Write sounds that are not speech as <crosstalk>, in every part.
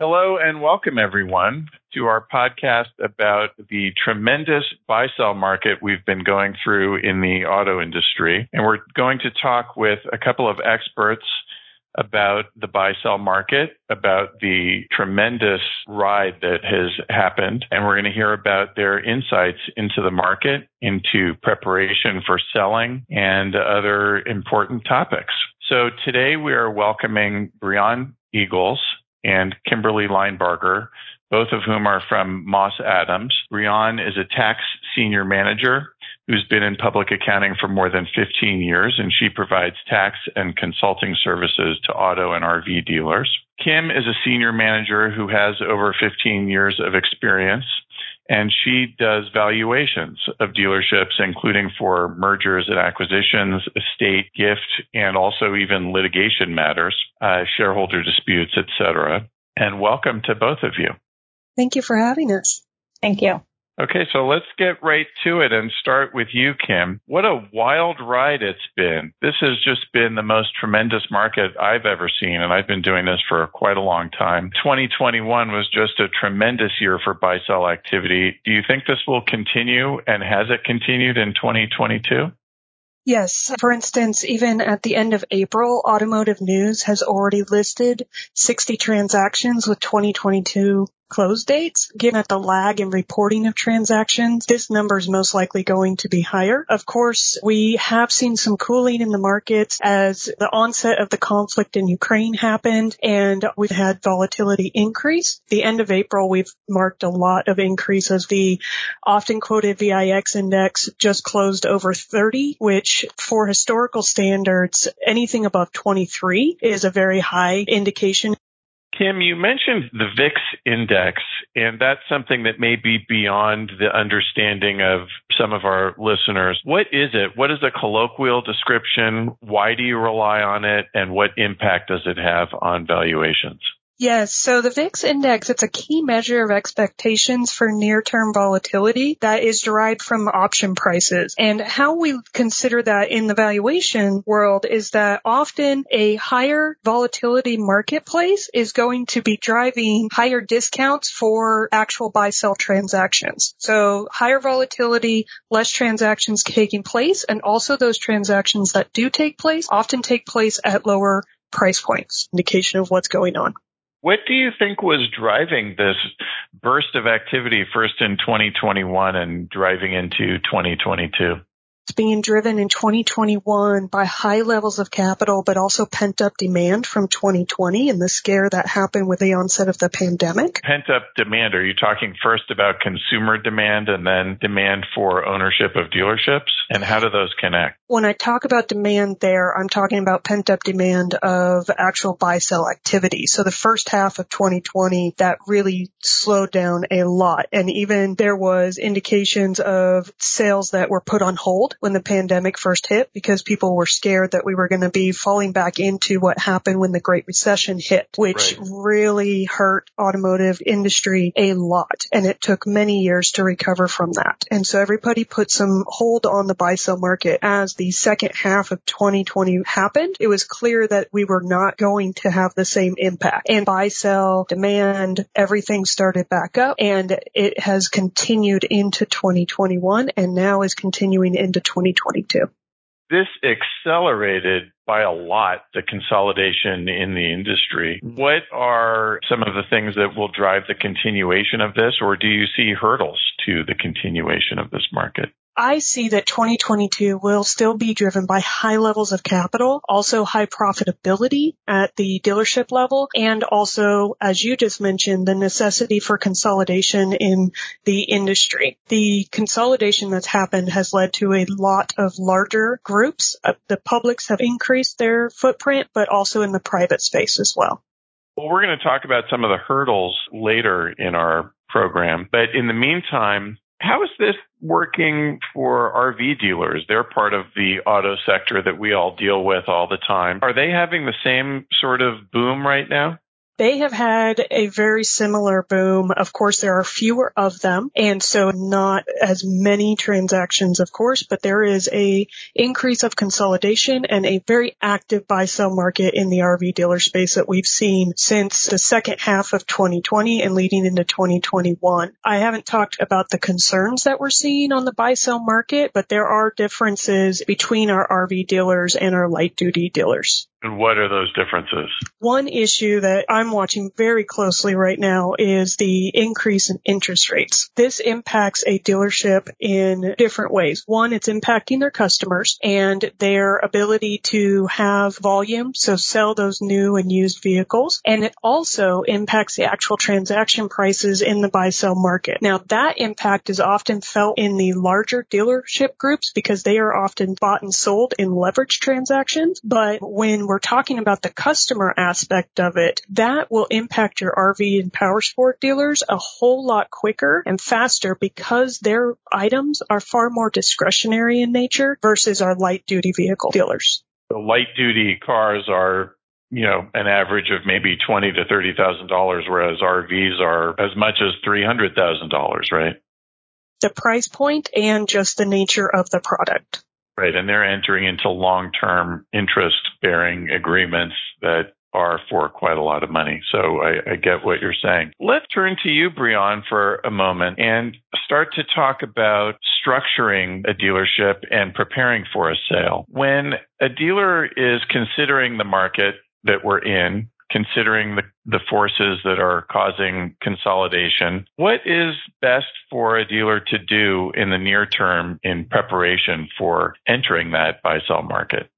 Hello and welcome everyone to our podcast about the tremendous buy sell market we've been going through in the auto industry. And we're going to talk with a couple of experts about the buy sell market, about the tremendous ride that has happened. And we're going to hear about their insights into the market, into preparation for selling and other important topics. So today we are welcoming Breon Eagles and Kimberly Linebarger, both of whom are from Moss Adams. Breon is a tax senior manager who's been in public accounting for more than 15 years, and she provides tax and consulting services to auto and RV dealers. Kim is a senior manager who has over 15 years of experience, and she does valuations of dealerships, including for mergers and acquisitions, estate, gift, and also even litigation matters, uh, shareholder disputes, etc. And welcome to both of you. Thank you for having us. Thank you. Okay, so let's get right to it and start with you, Kim. What a wild ride it's been. This has just been the most tremendous market I've ever seen, and I've been doing this for quite a long time. 2021 was just a tremendous year for buy sell activity. Do you think this will continue, and has it continued in 2022? Yes. For instance, even at the end of April, Automotive News has already listed 60 transactions with 2022 close dates. Given the lag in reporting of transactions, this number is most likely going to be higher. Of course, we have seen some cooling in the markets as the onset of the conflict in Ukraine happened and we've had volatility increase. The end of April, we've marked a lot of increases. The often quoted VIX index just closed over 30, which for historical standards, anything above 23 is a very high indication Kim, you mentioned the VIX index, and that's something that may be beyond the understanding of some of our listeners. What is it? What is a colloquial description? Why do you rely on it? And what impact does it have on valuations? Yes. So the VIX index, it's a key measure of expectations for near-term volatility that is derived from option prices. And how we consider that in the valuation world is that often a higher volatility marketplace is going to be driving higher discounts for actual buy-sell transactions. So higher volatility, less transactions taking place, and also those transactions that do take place often take place at lower price points, indication of what's going on. What do you think was driving this burst of activity first in 2021 and driving into 2022? It's being driven in 2021 by high levels of capital, but also pent up demand from 2020 and the scare that happened with the onset of the pandemic. Pent up demand. Are you talking first about consumer demand and then demand for ownership of dealerships? And how do those connect? When I talk about demand there, I'm talking about pent up demand of actual buy sell activity. So the first half of 2020, that really slowed down a lot. And even there was indications of sales that were put on hold when the pandemic first hit because people were scared that we were going to be falling back into what happened when the Great Recession hit, which right. really hurt automotive industry a lot. And it took many years to recover from that. And so everybody put some hold on the buy sell market as the second half of 2020 happened. It was clear that we were not going to have the same impact and buy sell demand, everything started back up and it has continued into 2021 and now is continuing into 2022. This accelerated by a lot the consolidation in the industry. What are some of the things that will drive the continuation of this, or do you see hurdles to the continuation of this market? I see that 2022 will still be driven by high levels of capital, also high profitability at the dealership level, and also, as you just mentioned, the necessity for consolidation in the industry. The consolidation that's happened has led to a lot of larger groups. Uh, the publics have increased their footprint, but also in the private space as well. Well, we're going to talk about some of the hurdles later in our program, but in the meantime, how is this working for RV dealers? They're part of the auto sector that we all deal with all the time. Are they having the same sort of boom right now? They have had a very similar boom. Of course, there are fewer of them and so not as many transactions, of course, but there is a increase of consolidation and a very active buy sell market in the RV dealer space that we've seen since the second half of 2020 and leading into 2021. I haven't talked about the concerns that we're seeing on the buy sell market, but there are differences between our RV dealers and our light duty dealers. And what are those differences? One issue that I'm watching very closely right now is the increase in interest rates. This impacts a dealership in different ways. One, it's impacting their customers and their ability to have volume, so sell those new and used vehicles. And it also impacts the actual transaction prices in the buy sell market. Now that impact is often felt in the larger dealership groups because they are often bought and sold in leverage transactions. But when we're talking about the customer aspect of it, that will impact your RV and power sport dealers a whole lot quicker and faster because their items are far more discretionary in nature versus our light duty vehicle dealers. The light duty cars are you know, an average of maybe twenty to thirty thousand dollars, whereas RVs are as much as three hundred thousand dollars, right? The price point and just the nature of the product. Right. And they're entering into long term interest bearing agreements that are for quite a lot of money. So I, I, get what you're saying. Let's turn to you, Breon, for a moment and start to talk about structuring a dealership and preparing for a sale. When a dealer is considering the market that we're in, considering the, the forces that are causing consolidation. What is best for a dealer to do in the near term in preparation for entering that buy sell market?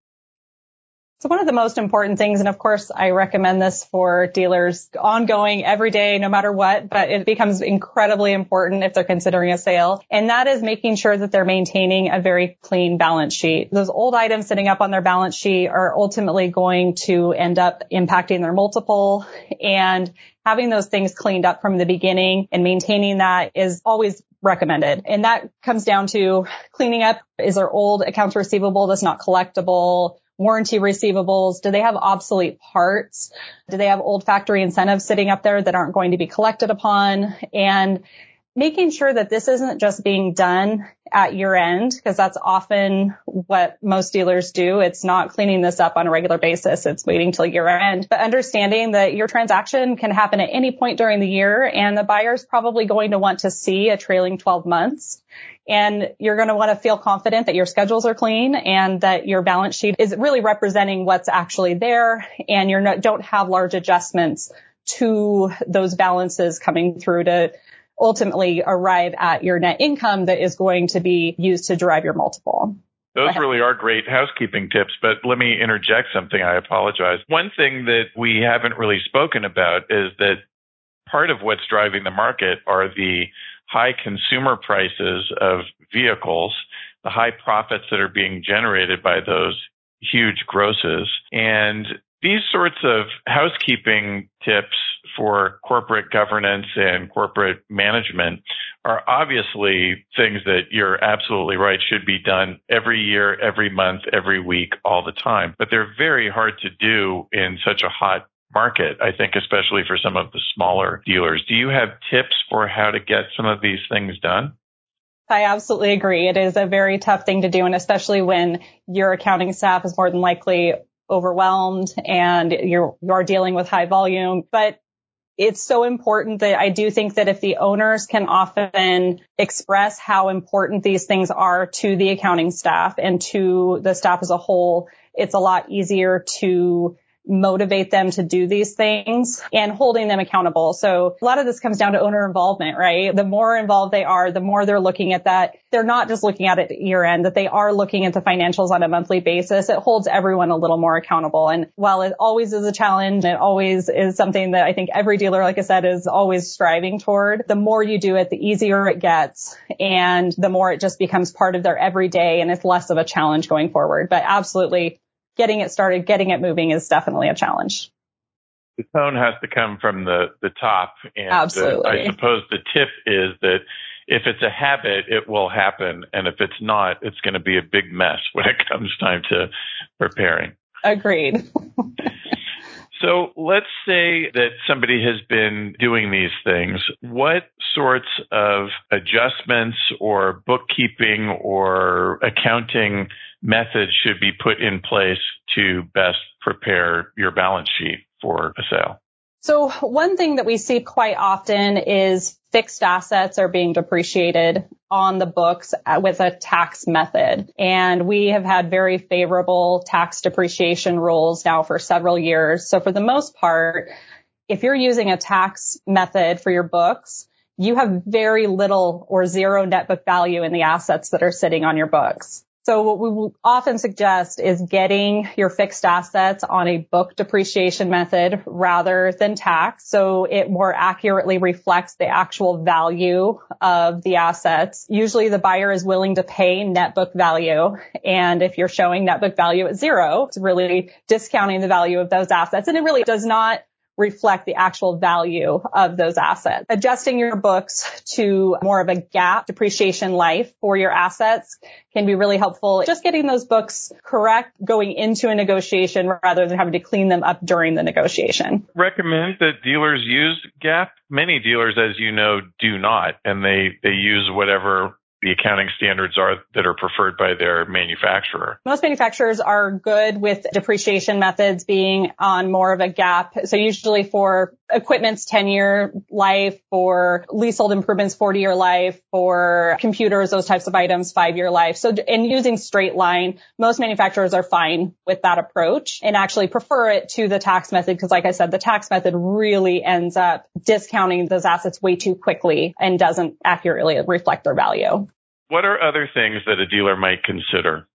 So one of the most important things, and of course I recommend this for dealers ongoing every day, no matter what, but it becomes incredibly important if they're considering a sale. And that is making sure that they're maintaining a very clean balance sheet. Those old items sitting up on their balance sheet are ultimately going to end up impacting their multiple and having those things cleaned up from the beginning and maintaining that is always recommended. And that comes down to cleaning up. Is there old accounts receivable that's not collectible? Warranty receivables? Do they have obsolete parts? Do they have old factory incentives sitting up there that aren't going to be collected upon? And making sure that this isn't just being done at year end, because that's often what most dealers do. It's not cleaning this up on a regular basis. It's waiting till year end, but understanding that your transaction can happen at any point during the year and the buyer's probably going to want to see a trailing 12 months and you're going to want to feel confident that your schedules are clean and that your balance sheet is really representing what's actually there and you don't have large adjustments to those balances coming through to ultimately arrive at your net income that is going to be used to drive your multiple. Those really are great housekeeping tips, but let me interject something. I apologize. One thing that we haven't really spoken about is that part of what's driving the market are the high consumer prices of vehicles, the high profits that are being generated by those huge grosses. And these sorts of housekeeping tips for corporate governance and corporate management are obviously things that you're absolutely right should be done every year, every month, every week, all the time. But they're very hard to do in such a hot market, I think, especially for some of the smaller dealers. Do you have tips for how to get some of these things done? I absolutely agree. It is a very tough thing to do, and especially when your accounting staff is more than likely overwhelmed and you're you're dealing with high volume. But it's so important that I do think that if the owners can often express how important these things are to the accounting staff and to the staff as a whole, it's a lot easier to motivate them to do these things and holding them accountable. So a lot of this comes down to owner involvement, right? The more involved they are, the more they're looking at that. They're not just looking at it year end, that they are looking at the financials on a monthly basis. It holds everyone a little more accountable. And while it always is a challenge, it always is something that I think every dealer, like I said, is always striving toward. The more you do it, the easier it gets and the more it just becomes part of their everyday and it's less of a challenge going forward. But absolutely getting it started, getting it moving is definitely a challenge. The tone has to come from the, the top. And Absolutely. The, I suppose the tip is that if it's a habit, it will happen. And if it's not, it's going to be a big mess when it comes time to preparing. Agreed. <laughs> So let's say that somebody has been doing these things. What sorts of adjustments or bookkeeping or accounting methods should be put in place to best prepare your balance sheet for a sale? So one thing that we see quite often is fixed assets are being depreciated on the books uh, with a tax method. And we have had very favorable tax depreciation rules now for several years. So for the most part, if you're using a tax method for your books, you have very little or zero net book value in the assets that are sitting on your books. So what we will often suggest is getting your fixed assets on a book depreciation method rather than tax. So it more accurately reflects the actual value of the assets. Usually the buyer is willing to pay net book value. And if you're showing net book value at zero, it's really discounting the value of those assets. And it really does not reflect the actual value of those assets. Adjusting your books to more of a GAAP depreciation life for your assets can be really helpful. Just getting those books correct going into a negotiation rather than having to clean them up during the negotiation. Recommend that dealers use GAAP. Many dealers, as you know, do not, and they, they use whatever the accounting standards are that are preferred by their manufacturer. Most manufacturers are good with depreciation methods being on more of a GAAP. So usually for equipment's 10 year life, for leasehold improvements, 40 year life, for computers, those types of items, five year life. So in using straight line, most manufacturers are fine with that approach and actually prefer it to the tax method because like I said, the tax method really ends up discounting those assets way too quickly and doesn't accurately reflect their value. What are other things that a dealer might consider?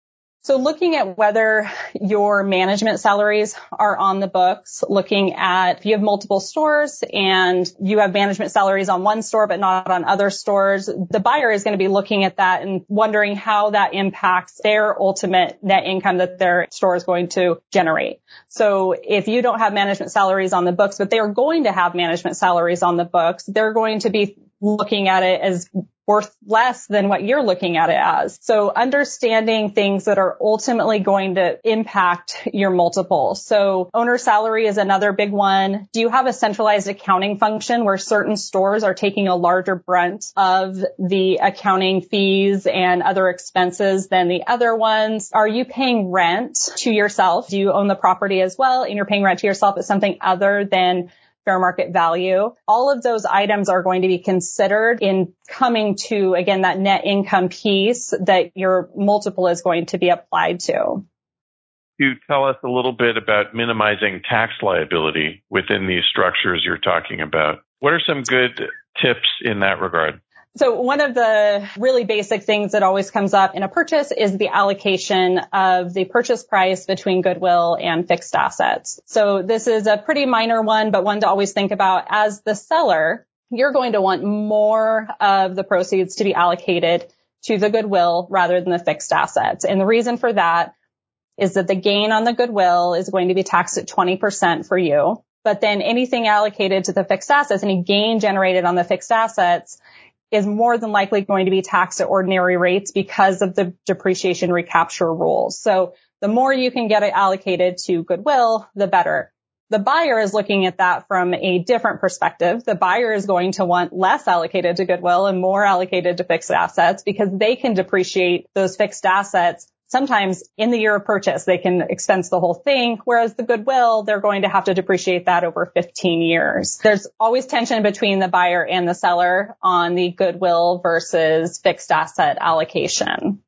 So looking at whether your management salaries are on the books, looking at if you have multiple stores and you have management salaries on one store but not on other stores, the buyer is going to be looking at that and wondering how that impacts their ultimate net income that their store is going to generate. So if you don't have management salaries on the books, but they are going to have management salaries on the books, they're going to be looking at it as worth less than what you're looking at it as. So understanding things that are ultimately going to impact your multiple. So owner salary is another big one. Do you have a centralized accounting function where certain stores are taking a larger brunt of the accounting fees and other expenses than the other ones? Are you paying rent to yourself? Do you own the property as well and you're paying rent to yourself as something other than fair market value. All of those items are going to be considered in coming to, again, that net income piece that your multiple is going to be applied to. You tell us a little bit about minimizing tax liability within these structures you're talking about. What are some good tips in that regard? So one of the really basic things that always comes up in a purchase is the allocation of the purchase price between goodwill and fixed assets. So this is a pretty minor one, but one to always think about as the seller, you're going to want more of the proceeds to be allocated to the goodwill rather than the fixed assets. And the reason for that is that the gain on the goodwill is going to be taxed at 20% for you. But then anything allocated to the fixed assets, any gain generated on the fixed assets is more than likely going to be taxed at ordinary rates because of the depreciation recapture rules. So the more you can get it allocated to goodwill, the better. The buyer is looking at that from a different perspective. The buyer is going to want less allocated to goodwill and more allocated to fixed assets because they can depreciate those fixed assets sometimes in the year of purchase, they can expense the whole thing. Whereas the goodwill, they're going to have to depreciate that over 15 years. There's always tension between the buyer and the seller on the goodwill versus fixed asset allocation.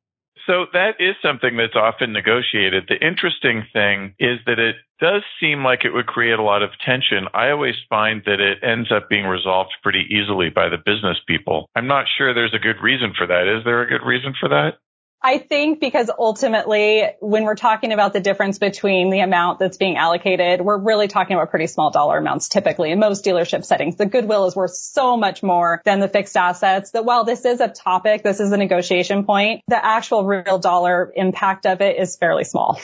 So that is something that's often negotiated. The interesting thing is that it does seem like it would create a lot of tension. I always find that it ends up being resolved pretty easily by the business people. I'm not sure there's a good reason for that. Is there a good reason for that? I think because ultimately when we're talking about the difference between the amount that's being allocated, we're really talking about pretty small dollar amounts typically in most dealership settings. The goodwill is worth so much more than the fixed assets that while this is a topic, this is a negotiation point, the actual real dollar impact of it is fairly small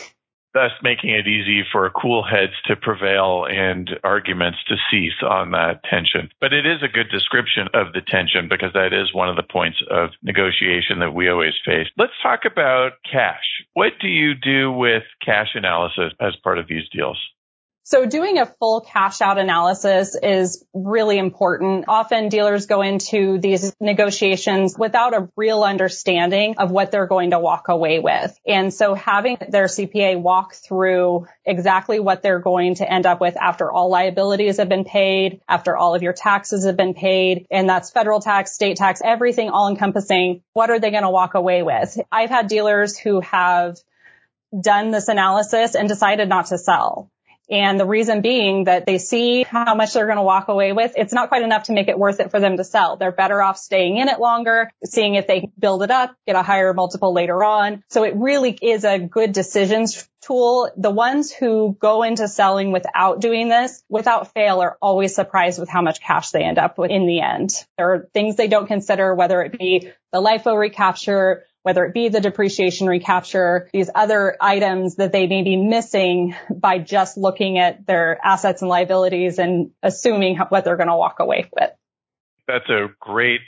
thus making it easy for cool heads to prevail and arguments to cease on that tension. But it is a good description of the tension because that is one of the points of negotiation that we always face. Let's talk about cash. What do you do with cash analysis as part of these deals? So doing a full cash out analysis is really important. Often dealers go into these negotiations without a real understanding of what they're going to walk away with. And so having their CPA walk through exactly what they're going to end up with after all liabilities have been paid, after all of your taxes have been paid, and that's federal tax, state tax, everything all encompassing. What are they going to walk away with? I've had dealers who have done this analysis and decided not to sell. And the reason being that they see how much they're going to walk away with. It's not quite enough to make it worth it for them to sell. They're better off staying in it longer, seeing if they build it up, get a higher multiple later on. So it really is a good decisions tool. The ones who go into selling without doing this, without fail, are always surprised with how much cash they end up with in the end. There are things they don't consider, whether it be the LIFO recapture, whether it be the depreciation recapture, these other items that they may be missing by just looking at their assets and liabilities and assuming what they're going to walk away with. That's a great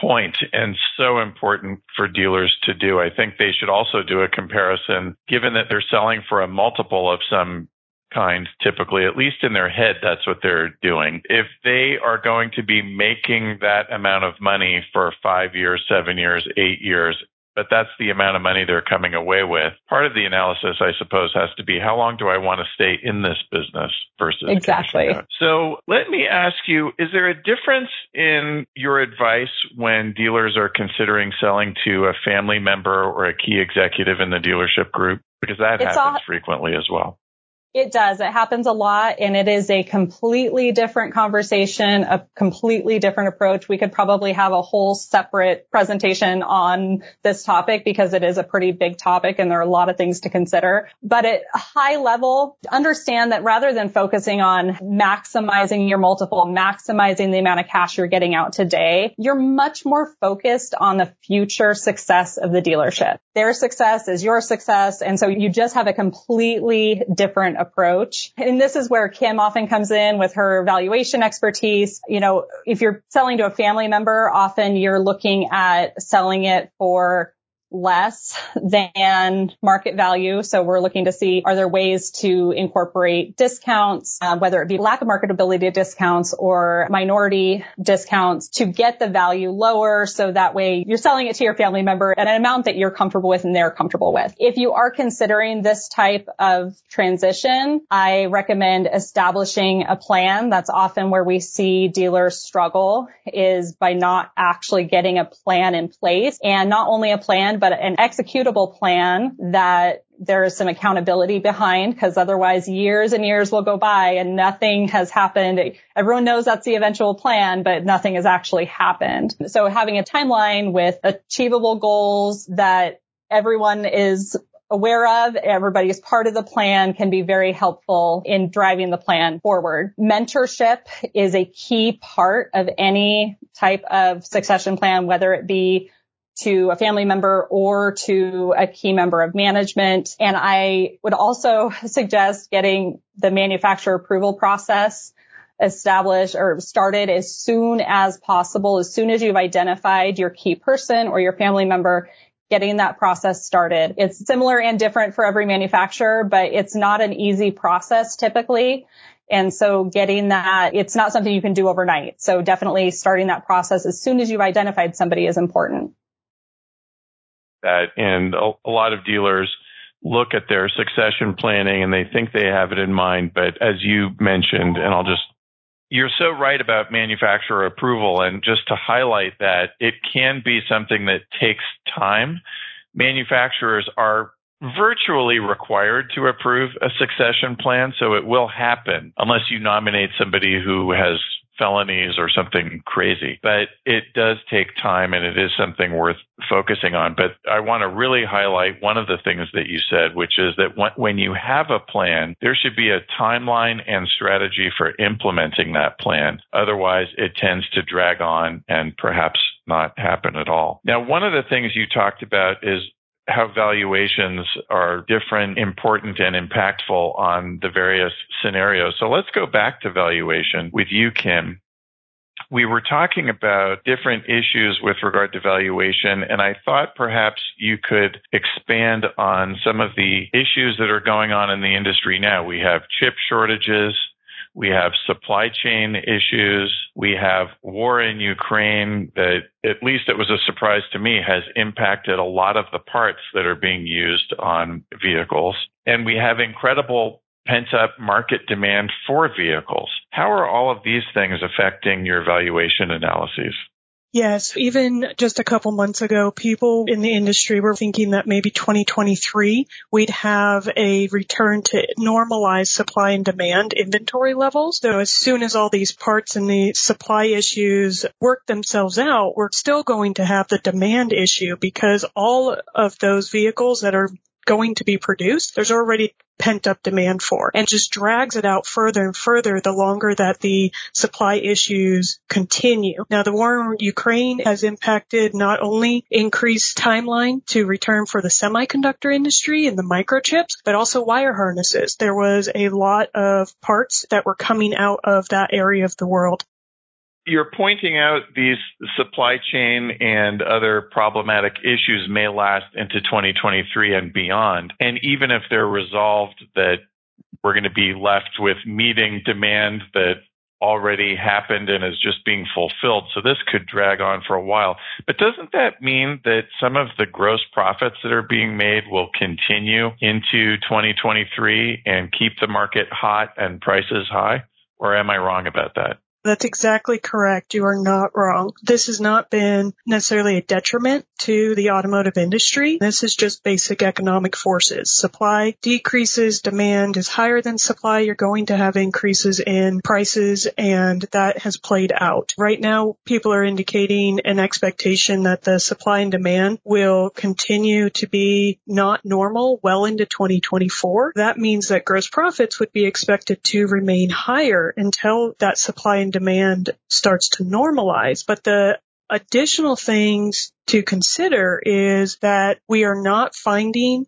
point and so important for dealers to do. I think they should also do a comparison given that they're selling for a multiple of some kind typically at least in their head that's what they're doing if they are going to be making that amount of money for 5 years 7 years 8 years but that's the amount of money they're coming away with. Part of the analysis, I suppose, has to be how long do I want to stay in this business versus exactly. So let me ask you, is there a difference in your advice when dealers are considering selling to a family member or a key executive in the dealership group? Because that it's happens all, frequently as well. It does. It happens a lot and it is a completely different conversation, a completely different approach. We could probably have a whole separate presentation on this topic because it is a pretty big topic and there are a lot of things to consider. But at high level, understand that rather than focusing on maximizing your multiple, maximizing the amount of cash you're getting out today, you're much more focused on the future success of the dealership. Their success is your success. And so you just have a completely different approach. And this is where Kim often comes in with her valuation expertise. You know, if you're selling to a family member, often you're looking at selling it for less than market value. So we're looking to see are there ways to incorporate discounts, uh, whether it be lack of marketability discounts or minority discounts to get the value lower. So that way you're selling it to your family member at an amount that you're comfortable with and they're comfortable with. If you are considering this type of transition, I recommend establishing a plan. That's often where we see dealers struggle is by not actually getting a plan in place and not only a but an executable plan that there is some accountability behind because otherwise years and years will go by and nothing has happened. Everyone knows that's the eventual plan, but nothing has actually happened. So having a timeline with achievable goals that everyone is aware of, everybody is part of the plan can be very helpful in driving the plan forward. Mentorship is a key part of any type of succession plan, whether it be to a family member or to a key member of management. And I would also <laughs> suggest getting the manufacturer approval process established or started as soon as possible, as soon as you've identified your key person or your family member, getting that process started. It's similar and different for every manufacturer, but it's not an easy process typically. And so getting that, it's not something you can do overnight. So definitely starting that process as soon as you've identified somebody is important that. And a, a lot of dealers look at their succession planning and they think they have it in mind. But as you mentioned, and I'll just you're so right about manufacturer approval. And just to highlight that, it can be something that takes time. Manufacturers are virtually required to approve a succession plan, so it will happen unless you nominate somebody who has felonies or something crazy. But it does take time and it is something worth focusing on. But I want to really highlight one of the things that you said, which is that when you have a plan, there should be a timeline and strategy for implementing that plan. Otherwise, it tends to drag on and perhaps not happen at all. Now, one of the things you talked about is how valuations are different, important, and impactful on the various scenarios. So let's go back to valuation with you, Kim. we were talking about different issues with regard to valuation, and I thought perhaps you could expand on some of the issues that are going on in the industry now. We have chip shortages. We have supply chain issues. We have war in Ukraine that, at least it was a surprise to me, has impacted a lot of the parts that are being used on vehicles. And we have incredible pent up market demand for vehicles. How are all of these things affecting your valuation analyses? Yes, even just a couple months ago, people in the industry were thinking that maybe 2023 we'd have a return to normalized supply and demand inventory levels. So as soon as all these parts and the supply issues work themselves out, we're still going to have the demand issue because all of those vehicles that are going to be produced, there's already pent up demand for and just drags it out further and further the longer that the supply issues continue. Now the war in Ukraine has impacted not only increased timeline to return for the semiconductor industry and the microchips, but also wire harnesses. There was a lot of parts that were coming out of that area of the world you're pointing out these supply chain and other problematic issues may last into 2023 and beyond. And even if they're resolved, that we're going to be left with meeting demand that already happened and is just being fulfilled. So this could drag on for a while. But doesn't that mean that some of the gross profits that are being made will continue into 2023 and keep the market hot and prices high? Or am I wrong about that? That's exactly correct. You are not wrong. This has not been necessarily a detriment to the automotive industry. This is just basic economic forces. Supply decreases, demand is higher than supply. You're going to have increases in prices and that has played out. Right now, people are indicating an expectation that the supply and demand will continue to be not normal well into 2024. That means that gross profits would be expected to remain higher until that supply and demand starts to normalize. But the additional things to consider is that we are not finding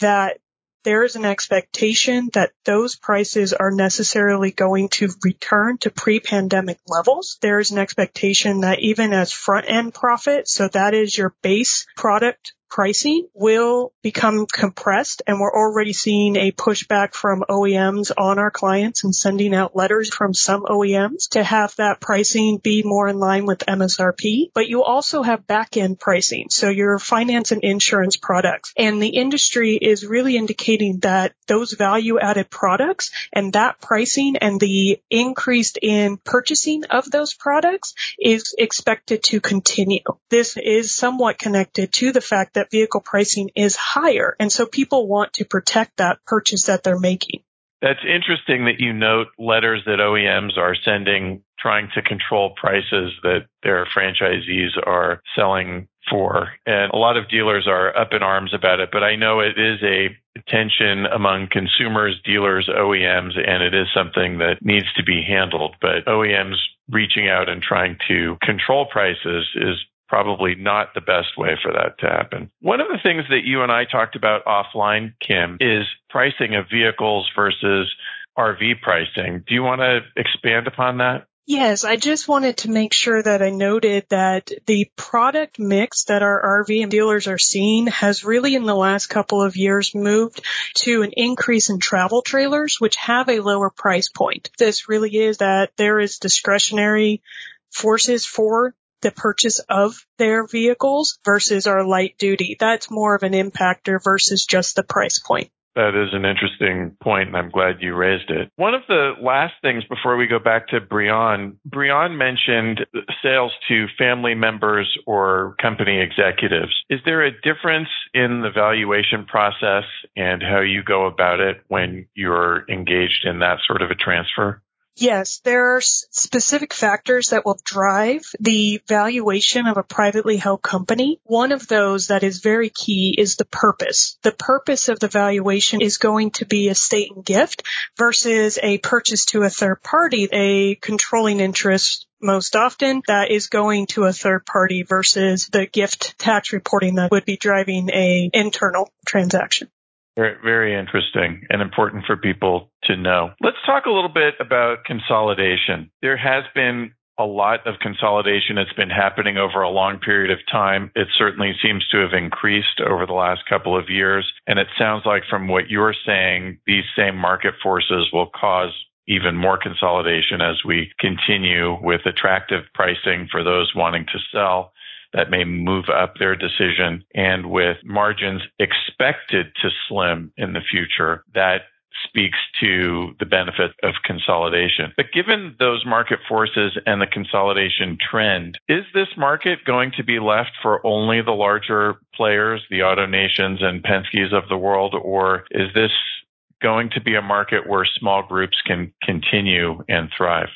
that there is an expectation that those prices are necessarily going to return to pre-pandemic levels. There is an expectation that even as front end profit, so that is your base product pricing will become compressed and we're already seeing a pushback from OEMs on our clients and sending out letters from some OEMs to have that pricing be more in line with MSRP. But you also have back end pricing. So your finance and insurance products and the industry is really indicating that those value added products and that pricing and the increased in purchasing of those products is expected to continue. This is somewhat connected to the fact that that vehicle pricing is higher. And so people want to protect that purchase that they're making. That's interesting that you note letters that OEMs are sending trying to control prices that their franchisees are selling for. And a lot of dealers are up in arms about it, but I know it is a tension among consumers, dealers, OEMs, and it is something that needs to be handled. But OEMs reaching out and trying to control prices is probably not the best way for that to happen. One of the things that you and I talked about offline, Kim, is pricing of vehicles versus RV pricing. Do you want to expand upon that? Yes, I just wanted to make sure that I noted that the product mix that our RV dealers are seeing has really in the last couple of years moved to an increase in travel trailers, which have a lower price point. This really is that there is discretionary forces for the purchase of their vehicles versus our light duty. That's more of an impactor versus just the price point. That is an interesting point, and I'm glad you raised it. One of the last things before we go back to Breon, Breon mentioned sales to family members or company executives. Is there a difference in the valuation process and how you go about it when you're engaged in that sort of a transfer? Yes, there are specific factors that will drive the valuation of a privately held company. One of those that is very key is the purpose. The purpose of the valuation is going to be estate and gift versus a purchase to a third party, a controlling interest most often that is going to a third party versus the gift tax reporting that would be driving a internal transaction. Very, very interesting and important for people to know. Let's talk a little bit about consolidation. There has been a lot of consolidation. It's been happening over a long period of time. It certainly seems to have increased over the last couple of years. And it sounds like from what you're saying, these same market forces will cause even more consolidation as we continue with attractive pricing for those wanting to sell that may move up their decision and with margins expected to slim in the future that speaks to the benefit of consolidation. But given those market forces and the consolidation trend, is this market going to be left for only the larger players, the AutoNations and Penske's of the world, or is this going to be a market where small groups can continue and thrive?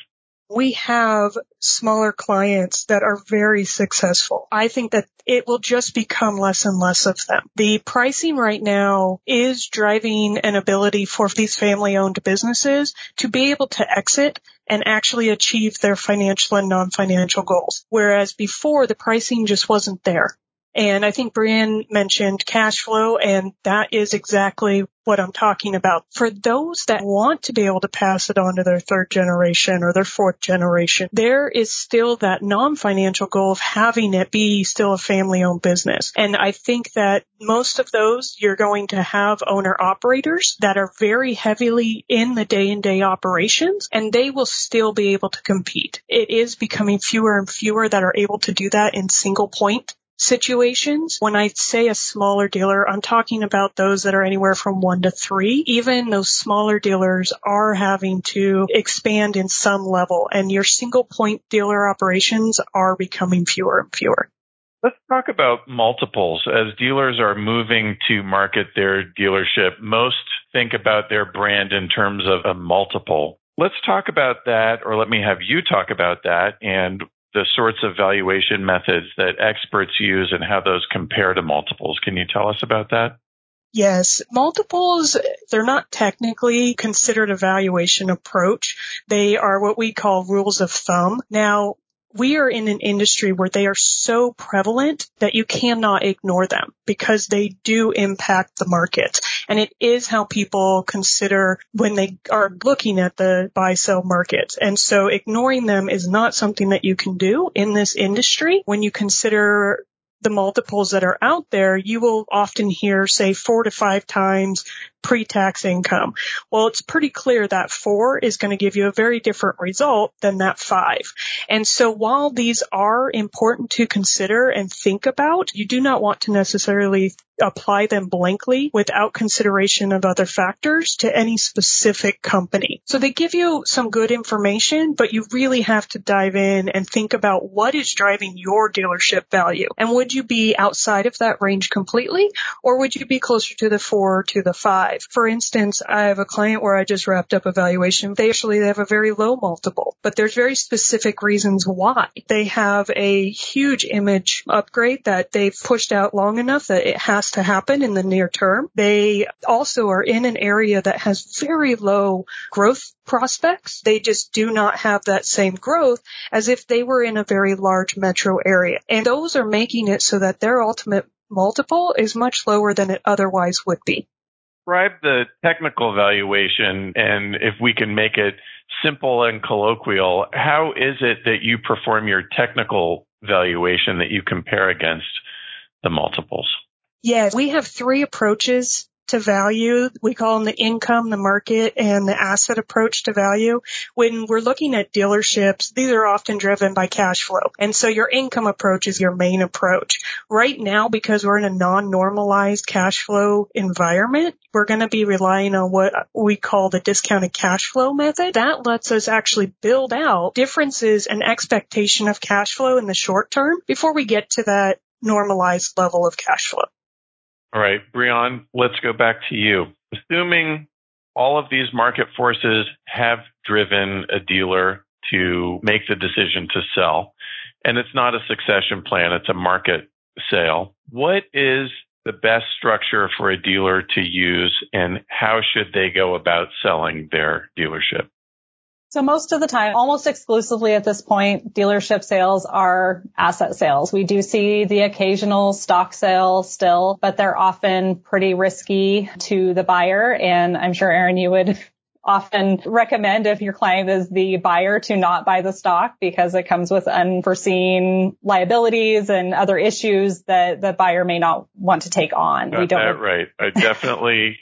We have smaller clients that are very successful. I think that it will just become less and less of them. The pricing right now is driving an ability for these family owned businesses to be able to exit and actually achieve their financial and non-financial goals. Whereas before the pricing just wasn't there. And I think Breon mentioned cash flow, and that is exactly what I'm talking about. For those that want to be able to pass it on to their third generation or their fourth generation, there is still that non-financial goal of having it be still a family owned business. And I think that most of those you're going to have owner operators that are very heavily in the day and day operations and they will still be able to compete. It is becoming fewer and fewer that are able to do that in single point situations. When I say a smaller dealer, I'm talking about those that are anywhere from one to three. Even those smaller dealers are having to expand in some level and your single point dealer operations are becoming fewer and fewer. Let's talk about multiples. As dealers are moving to market their dealership, most think about their brand in terms of a multiple. Let's talk about that, or let me have you talk about that and the sorts of valuation methods that experts use and how those compare to multiples. Can you tell us about that? Yes, multiples, they're not technically considered a valuation approach. They are what we call rules of thumb. Now, we are in an industry where they are so prevalent that you cannot ignore them because they do impact the market. And it is how people consider when they are looking at the buy sell market. And so ignoring them is not something that you can do in this industry. When you consider the multiples that are out there, you will often hear say four to five times pre-tax income. Well, it's pretty clear that four is going to give you a very different result than that five. And so while these are important to consider and think about, you do not want to necessarily apply them blankly without consideration of other factors to any specific company. So they give you some good information, but you really have to dive in and think about what is driving your dealership value. And would you be outside of that range completely or would you be closer to the four to the five? Five. For instance, I have a client where I just wrapped up a valuation. They actually have a very low multiple, but there's very specific reasons why. They have a huge image upgrade that they've pushed out long enough that it has to happen in the near term. They also are in an area that has very low growth prospects. They just do not have that same growth as if they were in a very large metro area. And those are making it so that their ultimate multiple is much lower than it otherwise would be describe the technical valuation and if we can make it simple and colloquial, how is it that you perform your technical valuation that you compare against the multiples? Yes, we have three approaches to value. We call them the income, the market, and the asset approach to value. When we're looking at dealerships, these are often driven by cash flow. And so your income approach is your main approach. Right now, because we're in a non-normalized cash flow environment, we're going to be relying on what we call the discounted cash flow method. That lets us actually build out differences and expectation of cash flow in the short term before we get to that normalized level of cash flow. All right, Breon, let's go back to you. Assuming all of these market forces have driven a dealer to make the decision to sell, and it's not a succession plan, it's a market sale. What is the best structure for a dealer to use and how should they go about selling their dealership? So most of the time, almost exclusively at this point, dealership sales are asset sales. We do see the occasional stock sale still, but they're often pretty risky to the buyer. And I'm sure Aaron, you would <laughs> often recommend if your client is the buyer to not buy the stock because it comes with unforeseen liabilities and other issues that the buyer may not want to take on. Got we don't that right. I <laughs> definitely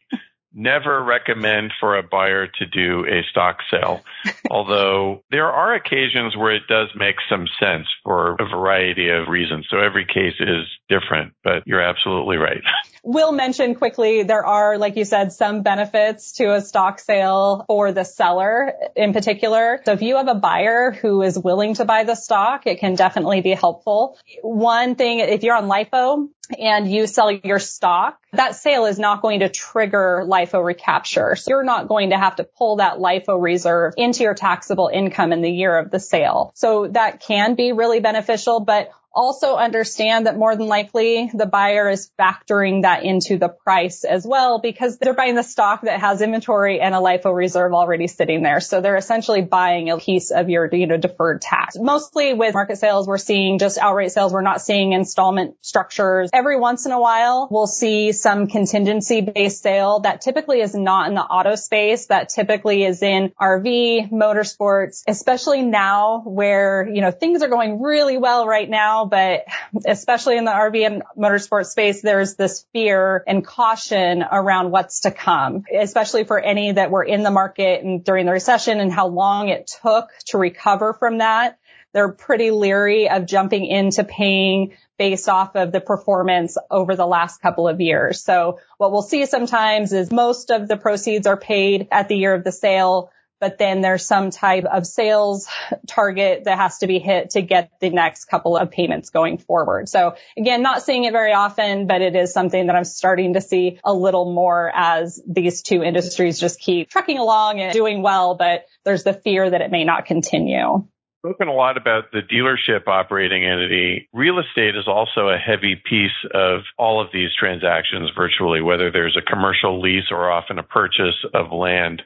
never recommend for a buyer to do a stock sale. <laughs> Although there are occasions where it does make some sense for a variety of reasons. So every case is different, but you're absolutely right. <laughs> We'll mention quickly there are, like you said, some benefits to a stock sale for the seller in particular. So if you have a buyer who is willing to buy the stock, it can definitely be helpful. One thing, if you're on LIFO, and you sell your stock, that sale is not going to trigger LIFO recapture. So you're not going to have to pull that LIFO reserve into your taxable income in the year of the sale. So that can be really beneficial, but also understand that more than likely the buyer is factoring that into the price as well because they're buying the stock that has inventory and a LIFO reserve already sitting there. So they're essentially buying a piece of your, you know, deferred tax. Mostly with market sales, we're seeing just outright sales. We're not seeing installment structures. Every once in a while, we'll see some contingency based sale that typically is not in the auto space. That typically is in RV, motorsports, especially now where, you know, things are going really well right now but especially in the RV and motorsport space, there's this fear and caution around what's to come, especially for any that were in the market and during the recession and how long it took to recover from that. They're pretty leery of jumping into paying based off of the performance over the last couple of years. So what we'll see sometimes is most of the proceeds are paid at the year of the sale but then there's some type of sales target that has to be hit to get the next couple of payments going forward. So again, not seeing it very often, but it is something that I'm starting to see a little more as these two industries just keep trucking along and doing well, but there's the fear that it may not continue spoken a lot about the dealership operating entity. Real estate is also a heavy piece of all of these transactions virtually, whether there's a commercial lease or often a purchase of land.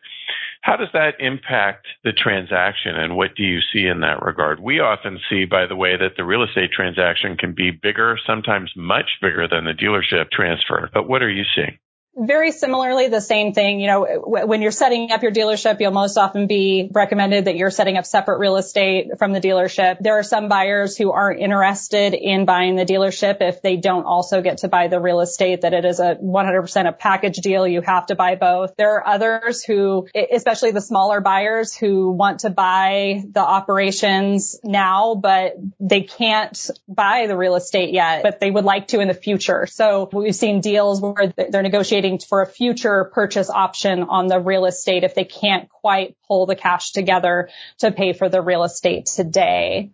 How does that impact the transaction and what do you see in that regard? We often see, by the way, that the real estate transaction can be bigger, sometimes much bigger than the dealership transfer. But what are you seeing? Very similarly, the same thing. You know, when you're setting up your dealership, you'll most often be recommended that you're setting up separate real estate from the dealership. There are some buyers who aren't interested in buying the dealership if they don't also get to buy the real estate, that it is a 100% a package deal. You have to buy both. There are others who, especially the smaller buyers who want to buy the operations now, but they can't buy the real estate yet, but they would like to in the future. So we've seen deals where they're negotiating for a future purchase option on the real estate if they can't quite pull the cash together to pay for the real estate today.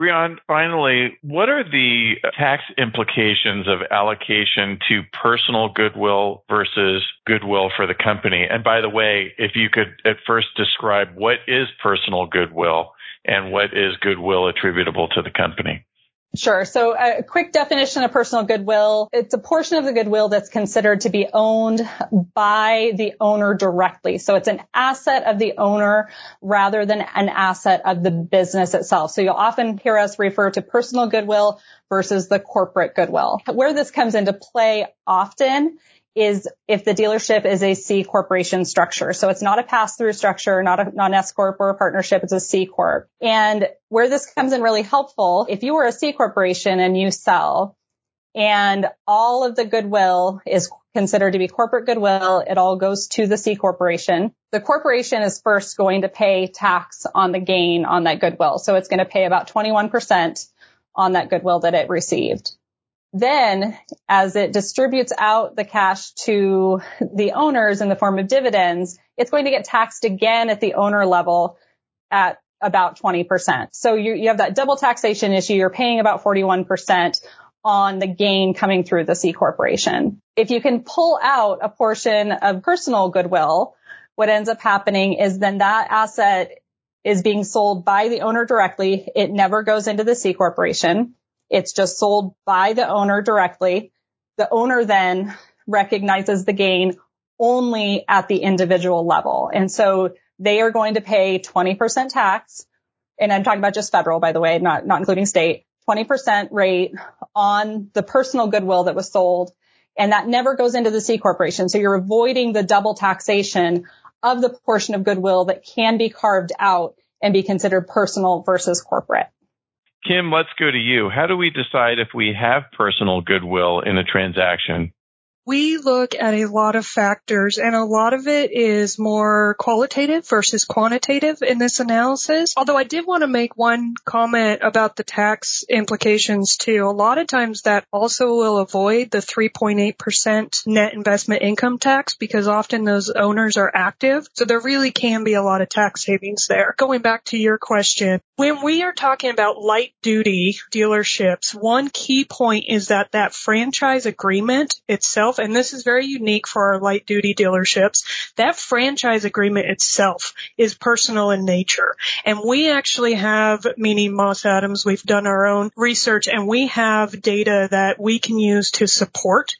Breon, finally, what are the tax implications of allocation to personal goodwill versus goodwill for the company? And by the way, if you could at first describe what is personal goodwill and what is goodwill attributable to the company? Sure. So a quick definition of personal goodwill. It's a portion of the goodwill that's considered to be owned by the owner directly. So it's an asset of the owner rather than an asset of the business itself. So you'll often hear us refer to personal goodwill versus the corporate goodwill. Where this comes into play often is if the dealership is a C corporation structure. So it's not a pass through structure, not a non S corp or a partnership. It's a C corp. And where this comes in really helpful, if you were a C corporation and you sell and all of the goodwill is considered to be corporate goodwill, it all goes to the C corporation. The corporation is first going to pay tax on the gain on that goodwill. So it's going to pay about 21% on that goodwill that it received. Then as it distributes out the cash to the owners in the form of dividends, it's going to get taxed again at the owner level at about 20%. So you, you have that double taxation issue. You're paying about 41% on the gain coming through the C corporation. If you can pull out a portion of personal goodwill, what ends up happening is then that asset is being sold by the owner directly. It never goes into the C corporation. It's just sold by the owner directly. The owner then recognizes the gain only at the individual level. And so they are going to pay 20% tax. And I'm talking about just federal, by the way, not, not including state, 20% rate on the personal goodwill that was sold. And that never goes into the C corporation. So you're avoiding the double taxation of the portion of goodwill that can be carved out and be considered personal versus corporate. Kim, let's go to you. How do we decide if we have personal goodwill in a transaction? We look at a lot of factors and a lot of it is more qualitative versus quantitative in this analysis. Although I did want to make one comment about the tax implications too. A lot of times that also will avoid the 3.8% net investment income tax because often those owners are active. So there really can be a lot of tax savings there. Going back to your question, when we are talking about light duty dealerships, one key point is that that franchise agreement itself itself, and this is very unique for our light duty dealerships, that franchise agreement itself is personal in nature. And we actually have, meaning Moss Adams, we've done our own research and we have data that we can use to support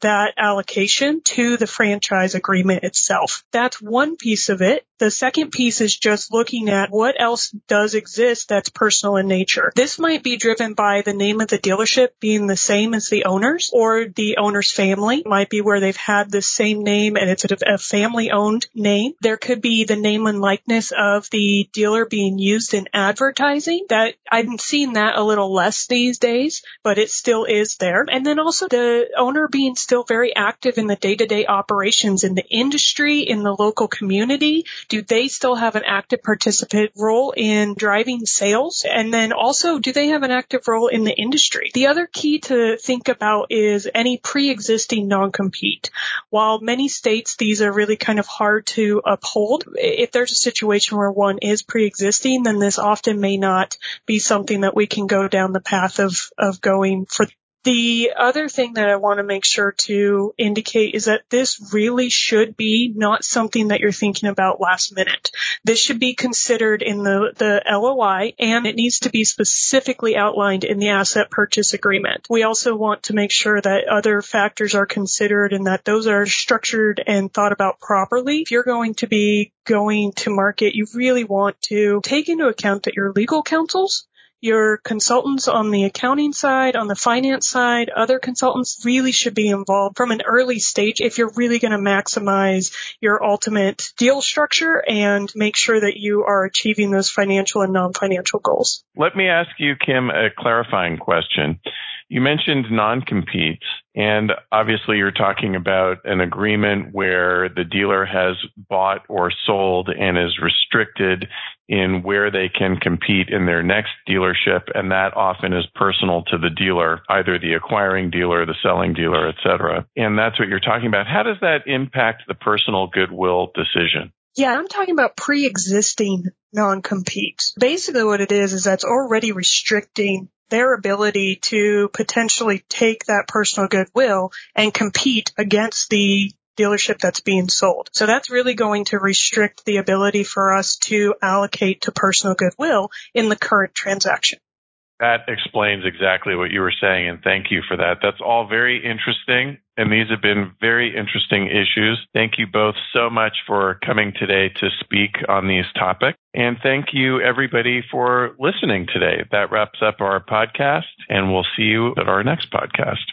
that allocation to the franchise agreement itself. That's one piece of it. The second piece is just looking at what else does exist that's personal in nature. This might be driven by the name of the dealership being the same as the owners or the owner's family it might be where they've had the same name and it's a family owned name. There could be the name and likeness of the dealer being used in advertising that I've seen that a little less these days, but it still is there. And then also the owner being still very active in the day to day operations in the industry, in the local community. Do they still have an active participant role in driving sales? And then also, do they have an active role in the industry? The other key to think about is any pre-existing non-compete. While many states, these are really kind of hard to uphold. If there's a situation where one is pre-existing, then this often may not be something that we can go down the path of, of going for the other thing that I want to make sure to indicate is that this really should be not something that you're thinking about last minute. This should be considered in the, the LOI and it needs to be specifically outlined in the asset purchase agreement. We also want to make sure that other factors are considered and that those are structured and thought about properly. If you're going to be going to market, you really want to take into account that your legal counsels your consultants on the accounting side, on the finance side, other consultants really should be involved from an early stage if you're really going to maximize your ultimate deal structure and make sure that you are achieving those financial and non-financial goals. Let me ask you, Kim, a clarifying question. You mentioned non-competes, and obviously you're talking about an agreement where the dealer has bought or sold and is restricted in where they can compete in their next dealership, and that often is personal to the dealer, either the acquiring dealer, the selling dealer, et cetera. And that's what you're talking about. How does that impact the personal goodwill decision? Yeah, I'm talking about pre-existing non-compete. Basically what it is is that's already restricting their ability to potentially take that personal goodwill and compete against the dealership that's being sold. So that's really going to restrict the ability for us to allocate to personal goodwill in the current transaction. That explains exactly what you were saying, and thank you for that. That's all very interesting, and these have been very interesting issues. Thank you both so much for coming today to speak on these topics. And thank you, everybody, for listening today. That wraps up our podcast, and we'll see you at our next podcast.